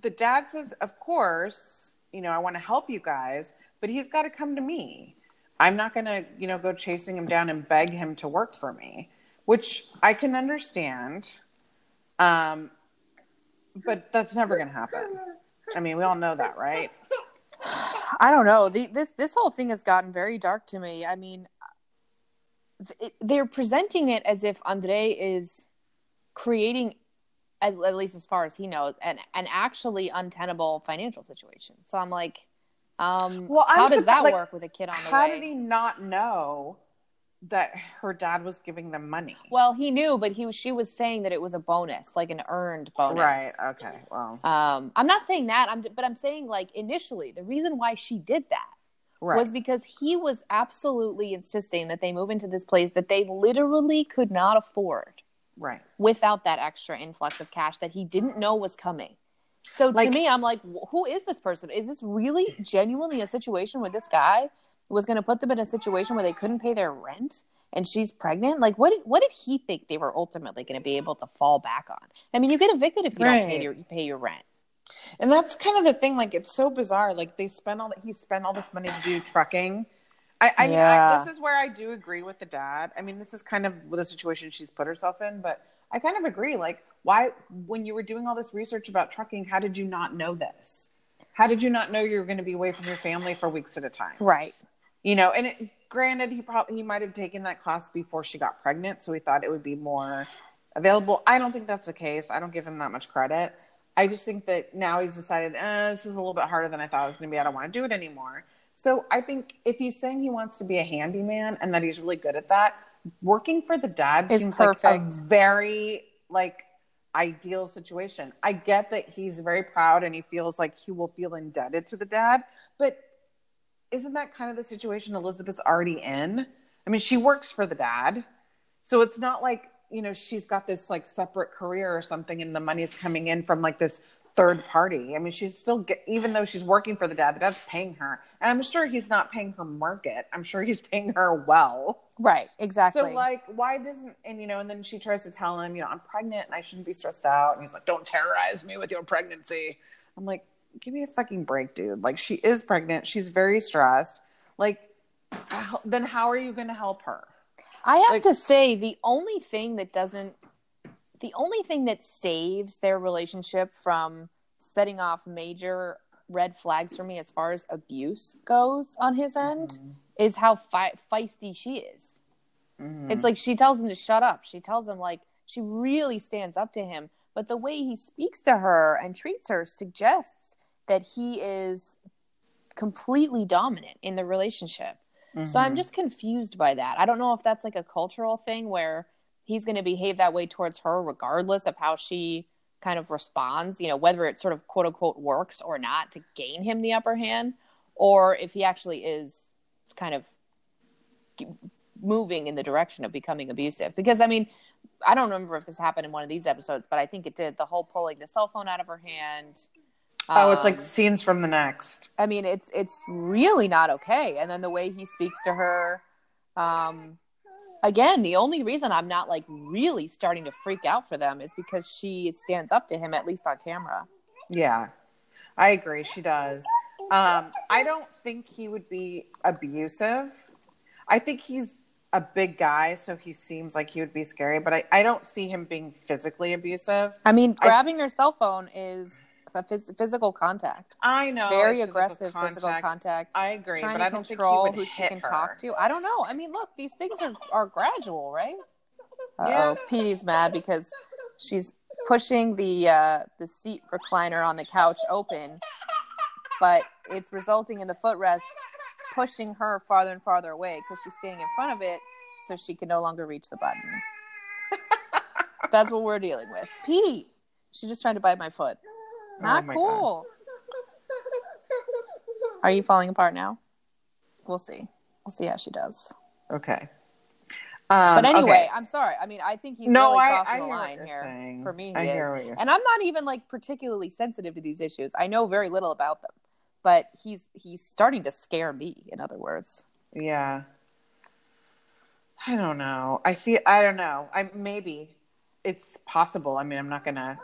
the dad says, Of course, you know, I want to help you guys, but he's got to come to me. I'm not going to, you know, go chasing him down and beg him to work for me, which I can understand. Um, but that's never going to happen. I mean, we all know that, right? I don't know. The, this this whole thing has gotten very dark to me. I mean, it, they're presenting it as if Andrei is creating, at, at least as far as he knows, an an actually untenable financial situation. So I'm like, um, Well, I'm how does that like, work with a kid on the How way? did he not know that her dad was giving them money? Well, he knew, but he she was saying that it was a bonus, like an earned bonus. Right. Okay. Well, Um, I'm not saying that. I'm, but I'm saying like initially, the reason why she did that right. was because he was absolutely insisting that they move into this place that they literally could not afford right. without that extra influx of cash that he didn't know was coming. So Like- to me, I'm like, who is this person? Is this really genuinely a situation where this guy was going to put them in a situation where they couldn't pay their rent and she's pregnant? Like, what did, what did he think they were ultimately going to be able to fall back on? I mean, you get evicted if you don't pay your, you pay your rent. And that's kind of the thing. Like, it's so bizarre. Like, they spent all that he spent all this money to do trucking. I, I mean, Yeah. I, this is where I do agree with the dad. I mean, this is kind of the situation she's put herself in, but I kind of agree. Like, why, when you were doing all this research about trucking, how did you not know this? How did you not know you were going to be away from your family for weeks at a time? Right. you know and it, granted he probably he might have taken that class before she got pregnant so he thought it would be more available i don't think that's the case i don't give him that much credit i just think that now he's decided eh, this is a little bit harder than i thought it was going to be i don't want to do it anymore so i think if he's saying he wants to be a handyman and that he's really good at that working for the dad Is seems perfect. like a very like ideal situation i get that he's very proud and he feels like he will feel indebted to the dad but isn't that kind of the situation Elizabeth's already in? I mean, she works for the dad. So it's not like, you know, she's got this like separate career or something and the money's coming in from like this third party. I mean, she's still get, even though she's working for the dad, the dad's paying her. And I'm sure he's not paying her market. I'm sure he's paying her well. Right, exactly. So like, why doesn't and you know, and then she tries to tell him, you know, I'm pregnant and I shouldn't be stressed out. And he's like, Don't terrorize me with your pregnancy. I'm like, give me a fucking break, dude. Like she is pregnant. She's very stressed. Like, then how are you going to help her? I have Like- to say, the only thing that doesn't, the only thing that saves their relationship from setting off major red flags for me as far as abuse goes on his end is how fi- feisty she is. Mhm. It's like she tells him to shut up. She tells him, like, she really stands up to him. But the way he speaks to her and treats her suggests that he is completely dominant in the relationship. So I'm Mhm. just confused by that. I don't know if that's like a cultural thing where he's going to behave that way towards her regardless of how she kind of responds, you know, whether it sort of quote unquote works or not to gain him the upper hand, or if he actually is kind of moving in the direction of becoming abusive. Because I mean, I don't remember if this happened in one of these episodes, but I think it did. The whole pulling the cell phone out of her hand. oh, it's like Um, scenes from the next. I mean, it's it's really not okay. And then the way he speaks to her, um, again, the only reason I'm not like really starting to freak out for them is because she stands up to him at least on camera. Yeah, I agree. She does. Um, I don't think he would be abusive. I think he's a big guy, so he seems like he would be scary, but I, I don't see him being physically abusive. I mean, I grabbing her cell phone is phys- physical contact, I know. very aggressive physical contact. I agree, trying but to I don't control who she can her. talk to. I don't know. I mean, look, these things are, are gradual, right? Yeah. oh, Petey's mad because she's pushing the uh, the seat recliner on the couch open, but it's resulting in the footrest pushing her farther and farther away because she's standing in front of it, so she can no longer reach the button. That's what we're dealing with. Petey, she's just trying to bite my foot. Not Oh cool. Are you falling apart now? We'll see. We'll see how she does. Okay. Um, But anyway, okay. I'm sorry. I mean, I think he's No, really I- crossing I the hear what line here. saying. For me, he I is. hear what you're and I'm not even like particularly sensitive to these issues. I know very little about them, but he's he's starting to scare me. In other words, Yeah. I don't know. I feel I don't know. I maybe it's possible. I mean, I'm not gonna.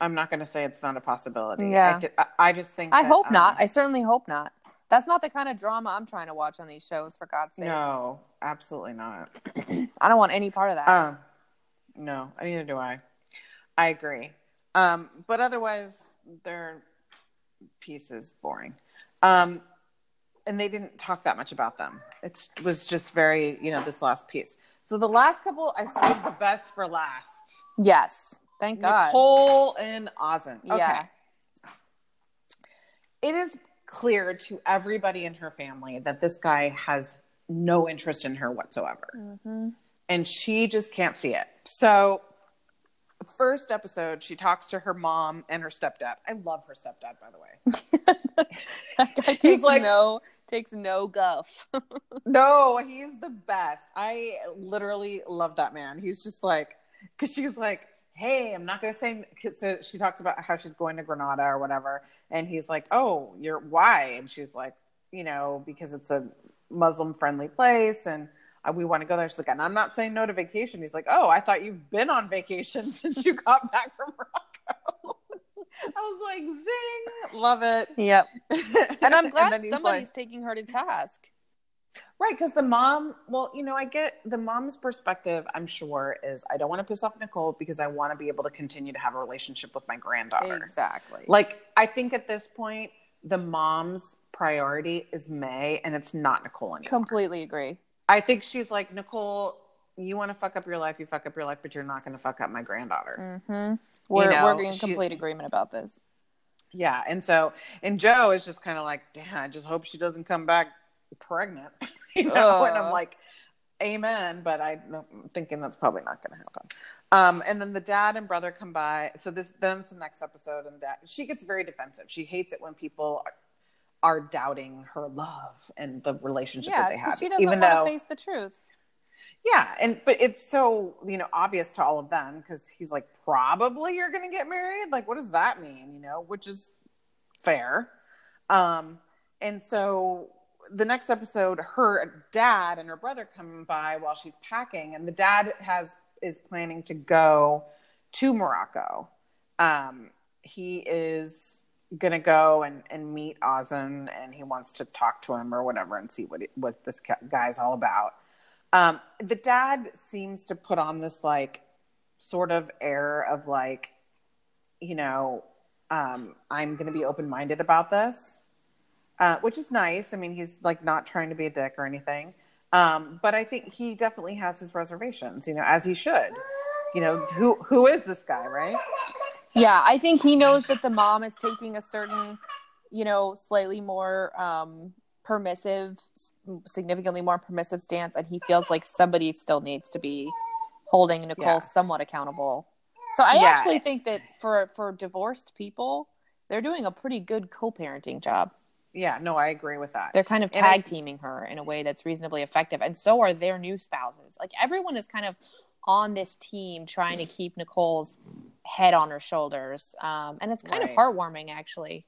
I'm not gonna say it's not a possibility. Yeah. I, I just think. I that, hope um, not. I certainly hope not. That's not the kind of drama I'm trying to watch on these shows. For God's sake, no, absolutely not. I don't want any part of that. Um, no, neither do I. I agree. Um, but otherwise, their piece is boring. Um, and they didn't talk that much about them. It was just very, you know, this last piece. So the last couple, I saved the best for last. yes, thank God. Nicole and Azan. Okay. Yeah. It is clear to everybody in her family that this guy has no interest in her whatsoever. Mm-hmm. And she just can't see it. So, first episode, she talks to her mom and her stepdad. I love her stepdad, by the way. that guy takes like- no takes no guff. No, he's the best. I literally love that man. He's just like, because she's like, hey, I'm not going to say. so she talks about how she's going to Granada or whatever. And he's like, oh, you're why? And she's like, you know, because it's a Muslim friendly place and uh, we want to go there. She's like, and I'm not saying no to vacation. He's like, oh, I thought you've been on vacation since you got back from Morocco. I was like, zing, love it. yep. And I'm glad he's somebody's like- taking her to task. Right, because the mom, well, you know, I get the mom's perspective, I'm sure, is I don't want to piss off Nicole because I want to be able to continue to have a relationship with my granddaughter. Exactly. Like, I think at this point, the mom's priority is May and it's not Nicole anymore. Completely agree. I think she's like, Nicole, you want to fuck up your life, you fuck up your life, but you're not going to fuck up my granddaughter. Mm-hmm. We're know, we're in complete agreement about this. Yeah. And so, and Joe is just kind of like, damn, I just hope she doesn't come back pregnant. you know, and I'm like, amen. But I, I'm thinking that's probably not going to happen. Um, and then the dad and brother come by. So this, then it's the next episode, and dad, she gets very defensive. She hates it when people are doubting her love and the relationship Yeah, that they have. she doesn't even want though to face the truth. Yeah, and but it's so you know obvious to all of them because he's like, probably you're gonna get married. Like, what does that mean? You know, which is fair. Um, and so the next episode, her dad and her brother come by while she's packing, and the dad has is planning to go to Morocco. Um, he is gonna go and, and meet Azan, and he wants to talk to him or whatever and see what what this guy's all about. Um, the dad seems to put on this like sort of air of like, you know, um, I'm to be open minded about this, uh, which is nice. I mean, he's like not trying to be a dick or anything. Um, but I think he definitely has his reservations, you know, as he should. You know, who who is this guy, right? Yeah, I think he knows that the mom is taking a certain, you know, slightly more um, permissive, significantly more permissive stance, and he feels like somebody still needs to be holding Nicole Yeah. somewhat accountable. So I Yeah. actually think that for for divorced people, they're doing a pretty good co-parenting job. Yeah, no, I agree with that. They're kind of I- tag teaming her in a way that's reasonably effective, and so are their new spouses. Like everyone is kind of on this team trying to keep Nicole's head on her shoulders, um, and it's kind Right. of heartwarming, actually.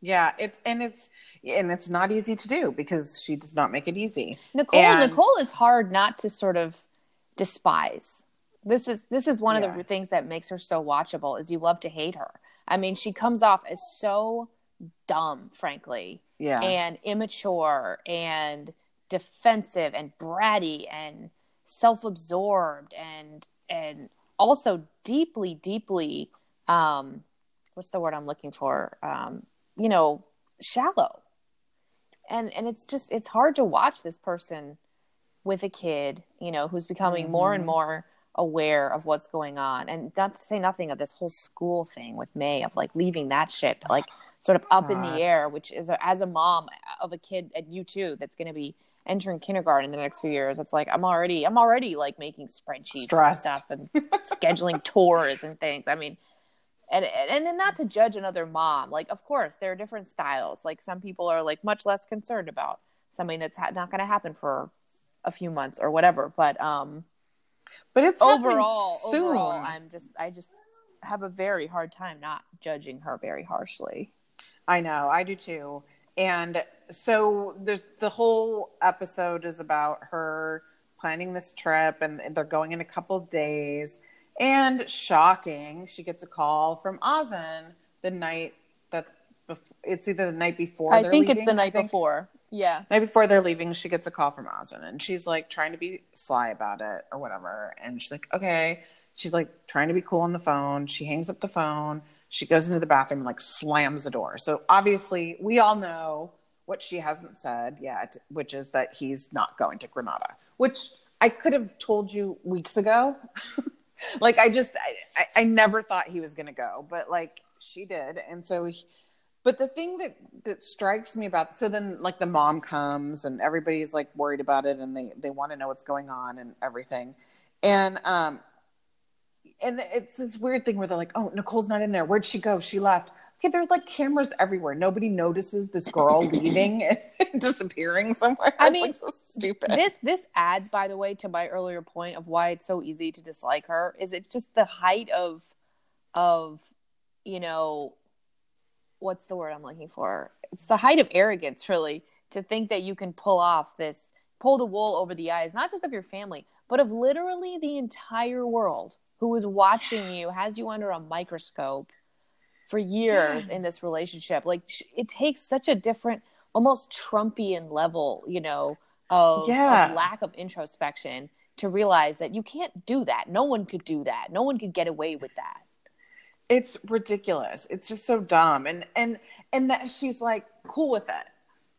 Yeah, it's and it's and it's not easy to do because she does not make it easy. Nicole And- Nicole is hard not to sort of despise. This is this is one of the things that makes her so watchable is you love to hate her. I mean, she comes off as so dumb, frankly, Yeah. and immature and defensive and bratty and self-absorbed and and also deeply deeply um what's the word I'm looking for? Um you know, shallow and and it's just it's hard to watch this person with a kid you know who's becoming more and more aware of what's going on and not to say nothing of this whole school thing with may of like leaving that shit like sort of up in the air which is a, as a mom of a kid at you too that's going to be entering kindergarten in the next few years it's like i'm already i'm already like making spreadsheets Stressed. and stuff and scheduling tours and things i mean and and then not to judge another mom like of course there are different styles like some people are like much less concerned about something that's ha- not going to happen for a few months or whatever but um but it's overall soon. overall i'm just i just have a very hard time not judging her very harshly I know, I do too. And so there's the whole episode is about her planning this trip and they're going in a couple days. And shocking, she gets a call from Azan the night that bef- it's either the night before i they're think leaving, it's the night before yeah Night before they're leaving, she gets a call from Azan and she's like trying to be sly about it or whatever. And she's like, okay. She's like trying to be cool on the phone. She hangs up the phone. She goes into the bathroom and like slams the door. So obviously, we all know what she hasn't said yet, which is that he's not going to Granada, which I could have told you weeks ago. like, I just, I, I, never thought he was going to go, but like she did. And so he, but the thing that that strikes me about so then like the mom comes and everybody's like worried about it and they they want to know what's going on and everything and um and it's this weird thing where they're like oh nicole's not in there. Where'd she go? She left. Okay there's like cameras everywhere. Nobody notices this girl leaving and disappearing somewhere. I It's, mean, like, so stupid. this this adds by the way to my earlier point of why it's so easy to dislike her is it just the height of of you know what's the word i'm looking for? It's the height of arrogance really to think that you can pull off this pull the wool over the eyes not just of your family but of literally the entire world who is watching you has you under a microscope for years in this relationship. Like it takes such a different almost trumpian level you know of, Yeah. of lack of introspection to realize that you can't do that. No one could do that. No one could get away with that. It's ridiculous. It's just so dumb. And and and that she's like cool with it.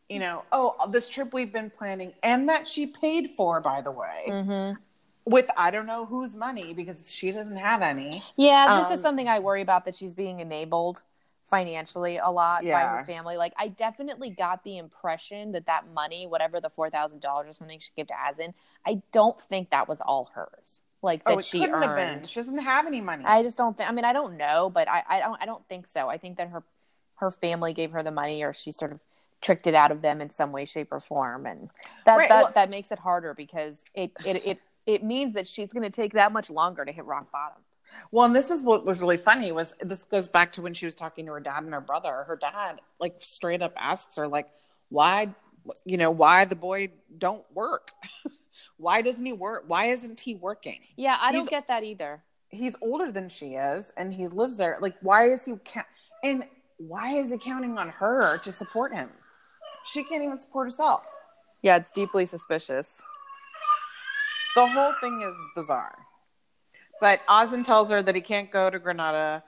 You know oh this trip we've been planning and that she paid for by the way. Mm-hmm. With i don't know whose money because she doesn't have any Yeah, this Um, is something I worry about that she's being enabled financially a lot by her family. Like, I definitely got the impression that that money, whatever the four thousand dollars or something she gave to Azan, I don't think that was all hers. Like that oh she couldn't have been earned. she doesn't have any money I just don't think. I mean, I don't know, but I, I don't. I don't think so. I think that her her family gave her the money or she sort of tricked it out of them in some way, shape, or form. And that Right, that, well- that makes it harder because it it it, it means that she's going to take that much longer to hit rock bottom. Well, and this is what was really funny was this goes back to when she was talking to her dad and her brother. Her dad like straight up asks her like, "Why, you know, why the boy don't work? why doesn't he work? Why isn't he working? Yeah, I don't He's- get that either. He's older than she is, and he lives there. Like, why is he? Ca- and why is he counting on her to support him? She can't even support herself. Yeah, it's deeply suspicious. The whole thing is bizarre. But Azan tells her that he can't go to Granada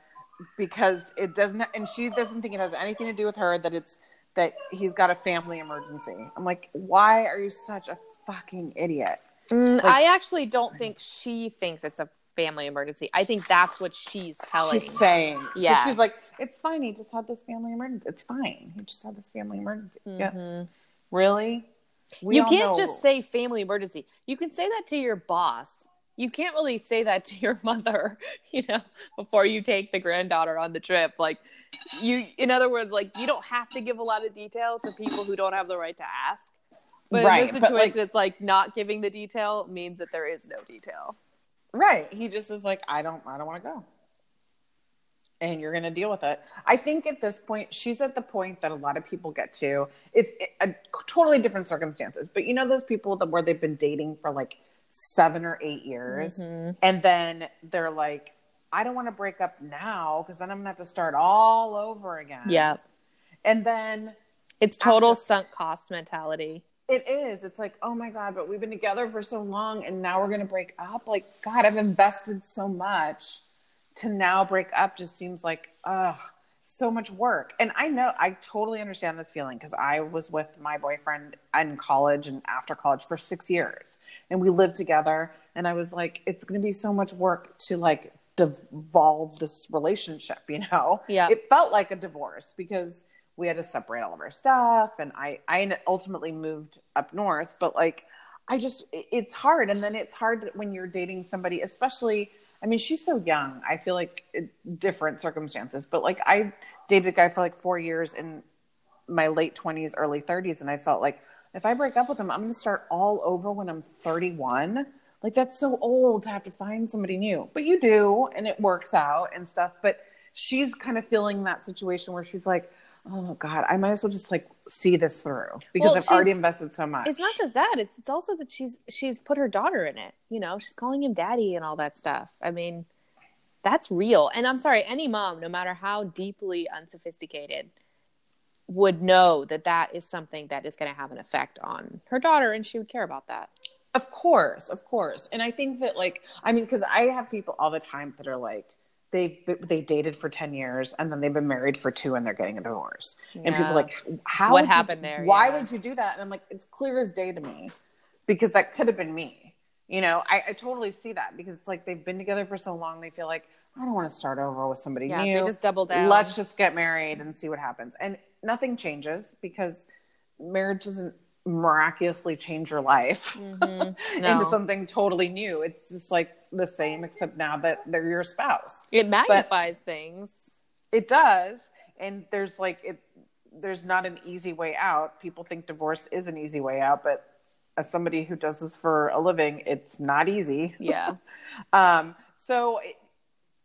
because it doesn't, and she doesn't think it has anything to do with her. That it's that he's got a family emergency. I'm like, why are you such a fucking idiot? Mm, Like- I actually don't think she thinks it's a family emergency. I think that's what she's telling. She's saying, Yeah. she's like, it's fine. He just had this family emergency. It's fine. He just had this family emergency. Yeah, Mhm. really. We you can't know- just say family emergency. You can say that to your boss. You can't really say that to your mother, you know, before you take the granddaughter on the trip. Like you in other words, like you don't have to give a lot of detail to people who don't have the right to ask. But Right, in this but, like- situation, it's like not giving the detail means that there is no detail. Right. He just is like, I don't I don't want to go. And you're gonna deal with it. I think at this point, she's at the point that a lot of people get to. It's it, a totally different circumstances. But you know those people that where they've been dating for like seven or eight years, Mm-hmm. and then they're like, I don't want to break up now because then I'm gonna have to start all over again. Yeah. And then It's total After- sunk cost mentality. It is. It's like, oh my God, but we've been together for so long and now we're going to break up. Like, God, I've invested so much to now break up just seems like, ugh, so much work. And I know, I totally understand this feeling because I was with my boyfriend in college and after college for six years and we lived together. And I was like, it's going to be so much work to like devolve this relationship, you know? Yeah. It felt like a divorce because we had to separate all of our stuff and I I ultimately moved up north but like I just it's hard and then it's hard when you're dating somebody especially I mean she's so young. I feel like it, different circumstances but like I dated a guy for like 4 years in my late 20s early 30s and I felt like if I break up with him I'm going to start all over when I'm 31 like that's so old to have to find somebody new. But you do and it works out and stuff but she's kind of feeling that situation where she's like oh god i might as well just like see this through because Well, i've already invested so much It's not just that. It's it's also that she's she's put her daughter in it. You know, she's calling him daddy and all that stuff. I mean, that's real. And I'm sorry, any mom, no matter how deeply unsophisticated, would know that that is something that is going to have an effect on her daughter, and she would care about that. Of course, of course. And I think that like I mean cuz I have people all the time that are like they they dated for 10 years and then they've been married for 2 and they're getting a divorce. And people are like how What would you happened there? Why Yeah. would you do that? And I'm like it's clear as day to me because that could have been me. You know, I, I totally see that because it's like they've been together for so long they feel like I don't want to start over with somebody new. Yeah, new. they just double down. Let's just get married and see what happens. And nothing changes because marriage doesn't miraculously change your life No. into something totally new. It's just like the same, except now that they're your spouse. It magnifies things. It does. And there's like, it, there's not an easy way out. People think divorce is an easy way out, but as somebody who does this for a living, it's not easy. Yeah. Um, so it,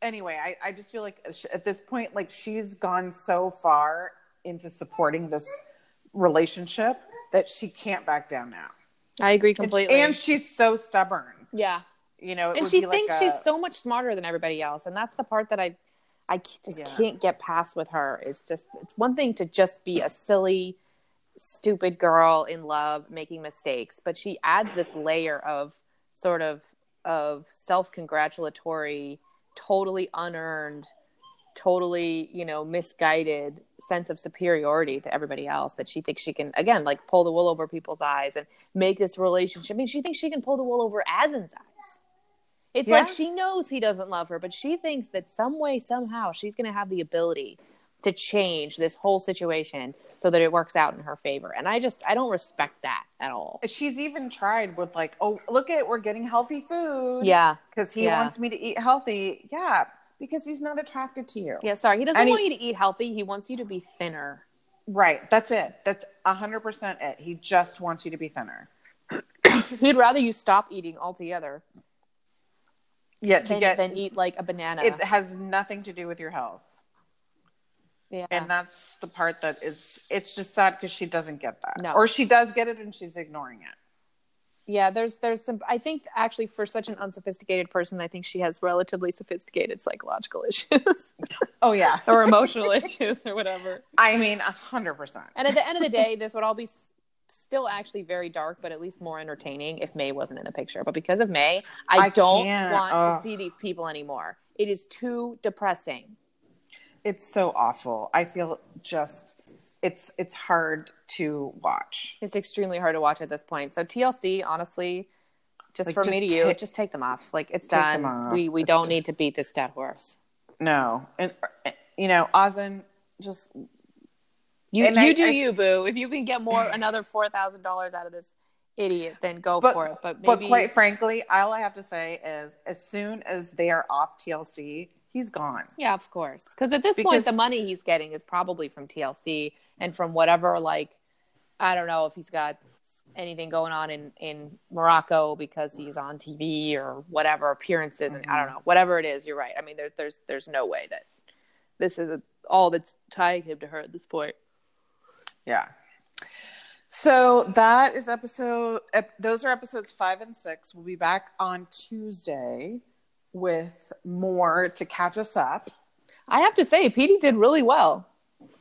anyway, I, I just feel like at this point, like she's gone so far into supporting this relationship that she can't back down now. I agree And- completely. And, she's so stubborn. yeah. You know, it and she be like thinks a- she's so much smarter than everybody else and that's the part that I, I just Yeah. can't get past with her it's just it's one thing to just be a silly stupid girl in love making mistakes but she adds this layer of sort of of self-congratulatory totally unearned totally you know misguided sense of superiority to everybody else that she thinks she can again like pull the wool over people's eyes and make this relationship i mean she thinks she can pull the wool over Azan's eyes it's Yeah. like she knows he doesn't love her, but she thinks that some way, somehow, she's going to have the ability to change this whole situation so that it works out in her favor. And I just, I don't respect that at all. She's even tried with like, oh, look at we're getting healthy food. Yeah. because he Yeah. wants me to eat healthy. Yeah, Because he's not attracted to you. Yeah, sorry. He doesn't And he- want you to eat healthy. He wants you to be thinner. Right. That's it. That's hundred percent it. He just wants you to be thinner. He'd rather you stop eating altogether Yeah. To than, get than eat like a banana. it has nothing to do with your health. yeah. And that's the part that is it's just sad because she doesn't get that. No. Or she does get it and she's ignoring it. Yeah, there's there's some I think actually for such an unsophisticated person, I think she has relatively sophisticated psychological issues Oh yeah. or emotional issues or whatever. I mean hundred percent. And at the end of the day, this would all be still actually very dark, but at least more entertaining if May wasn't in the picture. But because of May, I, I don't can't. want to see these people anymore. It is too depressing. It's so awful. I feel just it's it's hard to watch. It's extremely hard to watch at this point. So TLC, honestly, just Like, for just me to you, just take them off. Like it's done. We we It's don't done. need to beat this dead horse. No. And you know, Azan just You you I- do I- you, boo. If you can get more another four thousand dollars out of this idiot, then go But- for it. But but quite frankly, all I have to say is as soon as they are off TLC, he's gone. Yeah, of course. Because at this point, the money he's getting is probably from TLC and from whatever, like, I don't know if he's got anything going on in, in Morocco because he's on TV or whatever appearances. And I don't mm-hmm. know, whatever it is, you're right. I mean, there's, there's, there's no way that this is all that's tying him to her at this point. Yeah. So that is episode. Ep- those are episodes five and six. We'll be back on Tuesday with more to catch us up. I have to say, Petey did really well.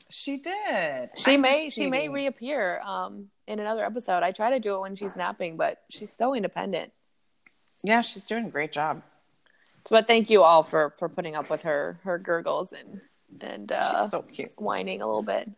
She did. She I may, she may reappear um, in another episode. I try to do it when she's napping, but she's so independent. Yeah, she's doing a great job. But thank you all for for putting up with her her gurgles and and uh, so cute. whining a little bit.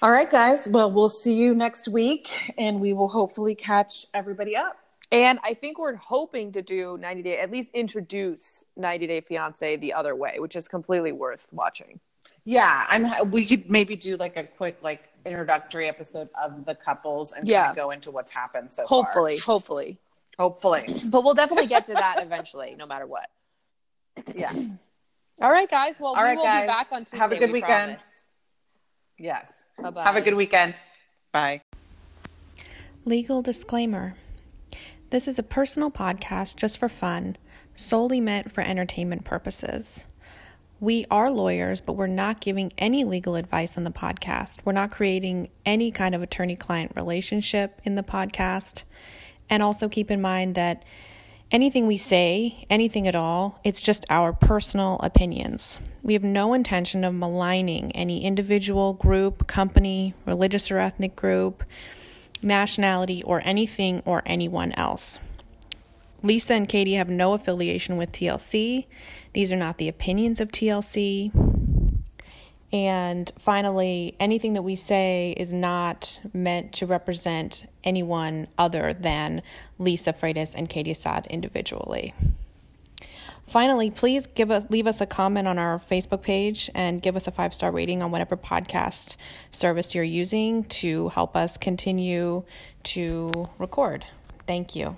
All right, guys. Well, we'll see you next week, and we will hopefully catch everybody up. And I think we're hoping to do 90 Day, at least introduce 90 Day Fiance the other way, which is completely worth watching. Yeah, I'm. We could maybe do like a quick like introductory episode of the couples and Yeah. kind of go into what's happened so far. Hopefully, hopefully. hopefully, But we'll definitely get to that eventually, no matter what. yeah, All right, guys. Well, All we right, will guys. be back on Tuesday. Have a good we weekend. promise. yes. Bye-bye. Have a good weekend. Bye. Legal disclaimer This is a personal podcast just for fun, solely meant for entertainment purposes. We are lawyers, but we're not giving any legal advice on the podcast. We're not creating any kind of attorney client relationship in the podcast. And also keep in mind that anything we say, anything at all, it's just our personal opinions. We have no intention of maligning any individual, group, company, religious or ethnic group, nationality, or anything or anyone else. Lisa and Katie have no affiliation with TLC. These are not the opinions of TLC. And finally, anything that we say is not meant to represent anyone other than Lisa Freitas and Katie Assad individually. Finally, please give us leave us a comment on our Facebook page and give us a five star rating on whatever podcast service you're using to help us continue to record. Thank you.